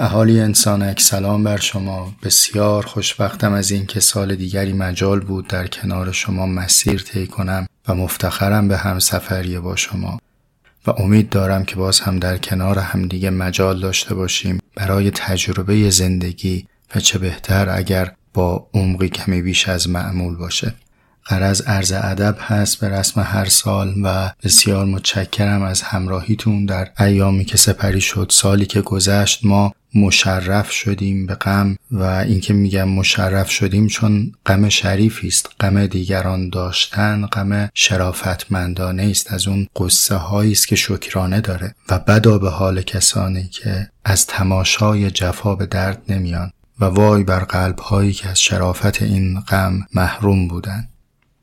اهالی انسانک سلام بر شما. بسیار خوشبختم از اینکه سال دیگری مجال بود در کنار شما مسیر طی کنم و مفتخرم به همسفری با شما. و امید دارم که باز هم در کنار همدیگه مجال داشته باشیم برای تجربه زندگی و چه بهتر اگر با عمقی کمی بیش از معمول باشه. قرض عرض ادب هست به رسم هر سال و بسیار متشکرم از همراهیتون در ایامی که سپری شد. سالی که گذشت ما مشرف شدیم به غم و اینکه میگم مشرف شدیم چون غم شریفی است غم دیگران داشتن غم شرافتمندانه است. از اون قصه هایی است که شکرانه داره و بدا به حال کسانی که از تماشای جفا به درد نمیان و وای بر قلب هایی که از شرافت این غم محروم بودند.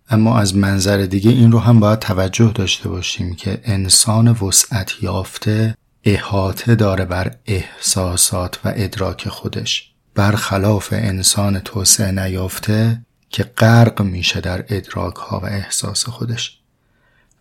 اما از منظر دیگه این رو هم باید توجه داشته باشیم که انسان وسعت یافته احاطه داره بر احساسات و ادراک خودش. برخلاف انسان توسعه نیافته که غرق میشه در ادراک ها و احساس خودش.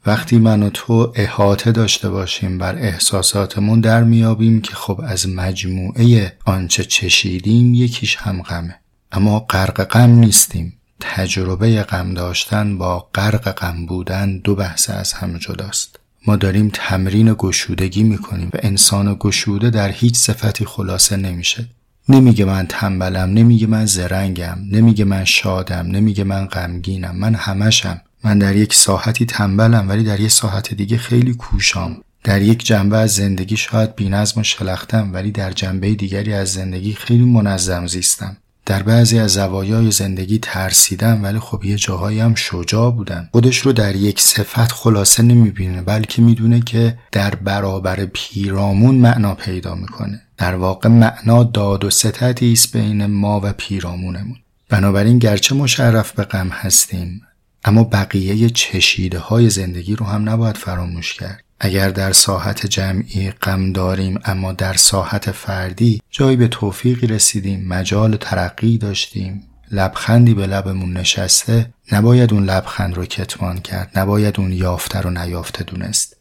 وقتی من و تو احاطه داشته باشیم بر احساساتمون در میابیم که خب از مجموعه آنچه چشیدیم یکیش هم غمه. اما غرق غم نیستیم. تجربه غم داشتن با غرق غم بودن دو بحث از هم جداست. ما داریم تمرین گشودگی می‌کنیم و انسان گشوده در هیچ صفتی خلاصه نمیشه. نمیگه من تنبلم نمیگه من زرنگم نمیگه من شادم نمیگه من غمگینم. من همشم من در یک ساحتی تنبلم ولی در یک ساحت دیگه خیلی کوشام. در یک جنبه از زندگی شاید بینظم و شلختم ولی در جنبه دیگری از زندگی خیلی منظم زیستم. در بعضی از زوایای زندگی ترسیدم ولی خب یه جاهایی هم شجاع بودن خودش رو در یک صفت خلاصه نمی‌بینه بلکه می‌دونه که در برابر پیرامون معنا پیدا می‌کنه. در واقع معنا داد و ستتی است بین ما و پیرامونمون. بنابراین گرچه مشرف به غم هستیم اما بقیه چشیده های زندگی رو هم نباید فراموش کرد. اگر در ساحت جمعی غم داریم اما در ساحت فردی جایی به توفیقی رسیدیم مجال ترقی داشتیم. لبخندی به لبمون نشسته نباید اون لبخند رو کتمان کرد نباید اون یافته رو نیافته دونست.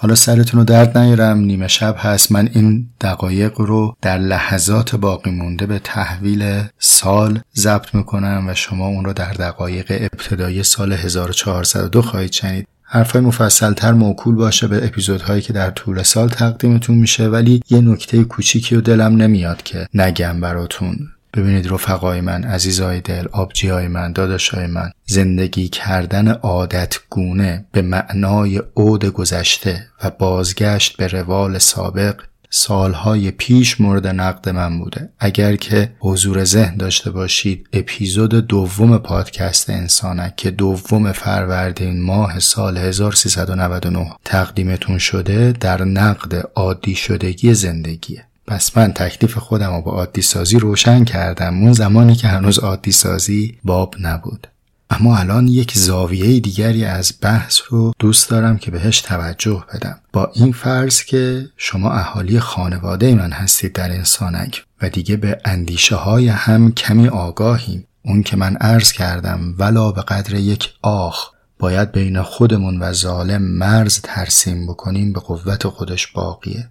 حالا سرتون رو درد نیارم نیمه شب هست من این دقایق رو در لحظات باقی مونده به تحویل سال ضبط می‌کنم و شما اون رو در دقایق ابتدایی سال 1402 خواهید شنید. حرفای مفصلتر موکول باشه به اپیزودهایی که در طول سال تقدیمتون میشه ولی یه نکته کوچیکی و دلم نمیاد که نگم براتون. ببینید رفقای من عزیزای دل آبجیای من داداشای من زندگی کردن عادت گونه به معنای عود گذشته و بازگشت به روال سابق سالهای پیش مورد نقد من بوده. اگر که حضور ذهن داشته باشید اپیزود دوم پادکست انسانک که دوم فروردین ماه سال 1399 تقدیمتون شده در نقد عادی شدگی زندگیه. پس من تکلیف خودم رو با عادی سازی روشن کردم. اون زمانی که هنوز عادی سازی باب نبود. اما الان یک زاویه دیگری از بحث رو دوست دارم که بهش توجه بدم. با این فرض که شما اهالی خانواده من هستید در انسانک و دیگه به اندیشه های هم کمی آگاهیم. اون که من عرض کردم ولا به قدر یک آخ باید بین خودمون و ظالم مرز ترسیم بکنیم به قوت خودش باقیه.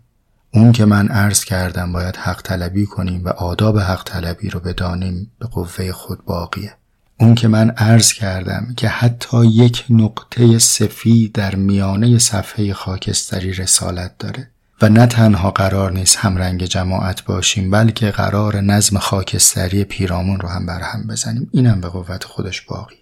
اون که من عرض کردم باید حق طلبی کنیم و آداب حق طلبی رو بدانیم به قوه خود باقیه. اون که من عرض کردم که حتی یک نقطه سفید در میانه صفحه خاکستری رسالت داره و نه تنها قرار نیست همرنگ جماعت باشیم بلکه قرار نظم خاکستری پیرامون رو هم برهم بزنیم. اینم به قوت خودش باقی.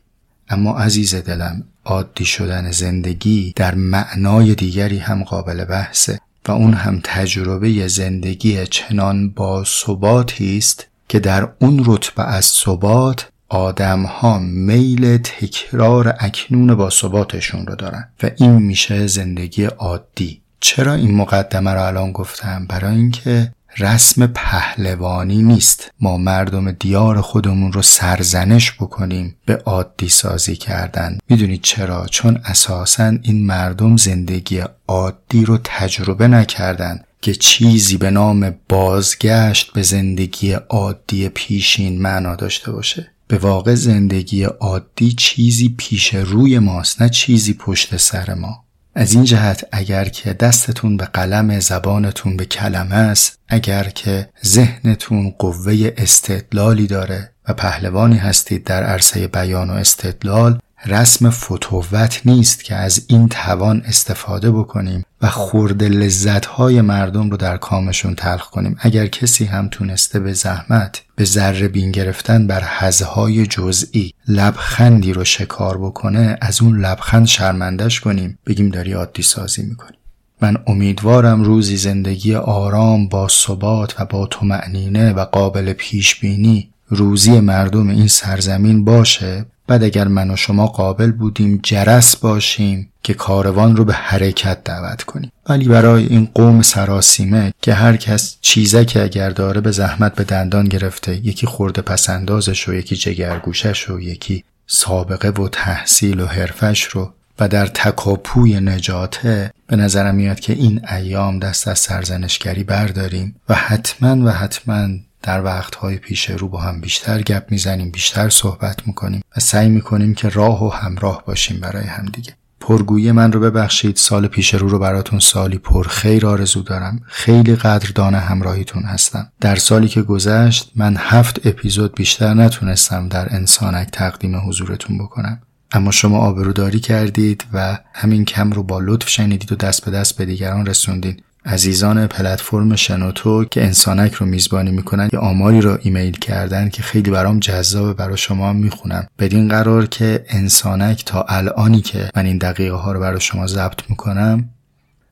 اما عزیز دلم عادی شدن زندگی در معنای دیگری هم قابل بحثه و اون هم تجربه زندگی چنان با ثباتی است که در اون رتبه از ثبات آدم ها میل تکرار اکنون با ثباتشون رو دارن و این میشه زندگی عادی. چرا این مقدمه رو الان گفتم؟ برای اینکه رسم پهلوانی نیست. ما مردم دیار خودمون رو سرزنش بکنیم به عادی سازی کردن. می‌دونید چرا؟ چون اساسا این مردم زندگی عادی رو تجربه نکردن که چیزی به نام بازگشت به زندگی عادی پیشین معنا داشته باشه. به واقع زندگی عادی چیزی پیش روی ماست نه چیزی پشت سر ما. از این جهت اگر که دستتون به قلم زبانتون به کلمه است اگر که ذهنتون قوه استدلالی داره و پهلوانی هستید در عرصه بیان و استدلال رسم فتووت نیست که از این توان استفاده بکنیم و خورد لذتهای مردم رو در کامشون تلخ کنیم. اگر کسی هم تونسته به زحمت به ذره بین گرفتن بر حزهای جزئی لبخندی رو شکار بکنه از اون لبخند شرمندش کنیم. بگیم داری عادی سازی می‌کنیم من امیدوارم روزی زندگی آرام با ثبات و با معنینه و قابل پیش بینی روزی مردم این سرزمین باشه. بعد اگر من و شما قابل بودیم جرس باشیم که کاروان رو به حرکت دعوت کنیم. ولی برای این قوم سراسیمه که هر کس چیزک اگر داره به زحمت به دندان گرفته یکی خورده پسندازش و یکی جگرگوشش و یکی سابقه و تحصیل و حرفش رو و در تکاپوی نجاته به نظرم میاد که این ایام دست از سرزنشگری برداریم و حتما و حتما در وقتهای پیش رو با هم بیشتر گپ می‌زنیم بیشتر صحبت می‌کنیم و سعی می‌کنیم که راه و همراه باشیم برای همدیگه. پرگویی من رو ببخشید سال پیش رو رو براتون سالی پر خیر آرزو دارم. خیلی قدردان همراهیتون هستم. در سالی که گذشت من هفت اپیزود بیشتر نتونستم در انسانک تقدیم حضورتون بکنم. اما شما آبروداری کردید و همین کم رو با لطف شنیدید و دست به دست به دیگران رسوندید عزیزان پلتفرم شنوتو که انسانک رو میزبانی می‌کنن یه آماری رو ایمیل کردن که خیلی برام جذابه برای شما می‌خونم. بدین قرار که انسانک تا الانی که من این دقیقه ها رو برای شما ضبط می‌کنم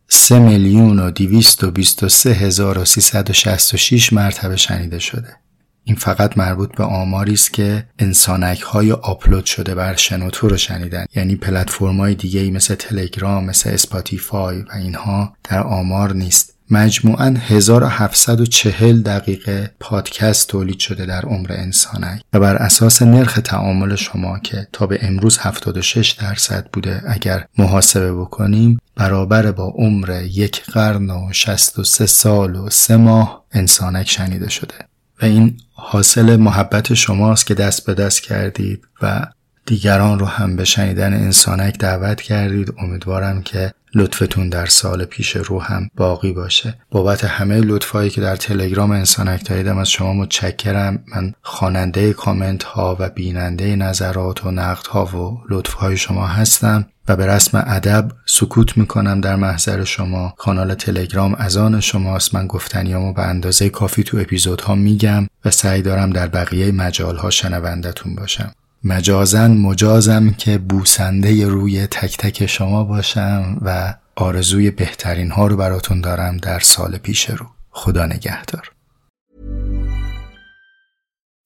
سه میلیون و دیویست و بیست و سه هزار و سیصد و شست و شیش مرتبه شنیده شده. این فقط مربوط به آماری است که انسانک های آپلود شده بر شنوتو رو شنیدن. یعنی پلتفرم های دیگه ای مثل تلگرام مثل اسپاتیفای و اینها در آمار نیست. مجموعا 1740 دقیقه پادکست تولید شده در عمر انسانک و بر اساس نرخ تعامل شما که تا به امروز 76 درصد بوده اگر محاسبه بکنیم برابر با عمر یک قرن و 63 سال و سه ماه انسانک شنیده شده. این حاصل محبت شماست که دست به دست کردید و دیگران رو هم به شنیدن انسانک دعوت کردید. امیدوارم که لطفتون در سال پیش رو هم باقی باشه. بابت همه لطفایی که در تلگرام انسانک داریدم از شما متشکرم. من خواننده کامنت ها و بیننده نظرات و نقد ها و لطف های شما هستم و به رسم ادب سکوت می‌کنم در محضر شما. کانال تلگرام از آن شماست. من گفتنیامو به اندازه کافی تو اپیزودها میگم و سعی دارم در بقیه مجال ها شنوندتون باشم. مجازن مجازم که بوسنده روی تک تک شما باشم و آرزوی بهترین ها رو براتون دارم در سال پیش رو خدا نگهدار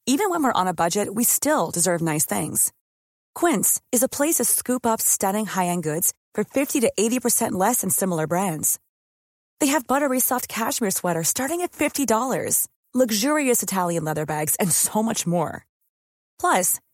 Even when we're on a budget, we still deserve nice things. Quince is a place to scoop up stunning high-end goods for 50 to 80% less than similar brands. They have buttery soft cashmere sweaters starting at $50, luxurious Italian leather bags, and so much more. Plus,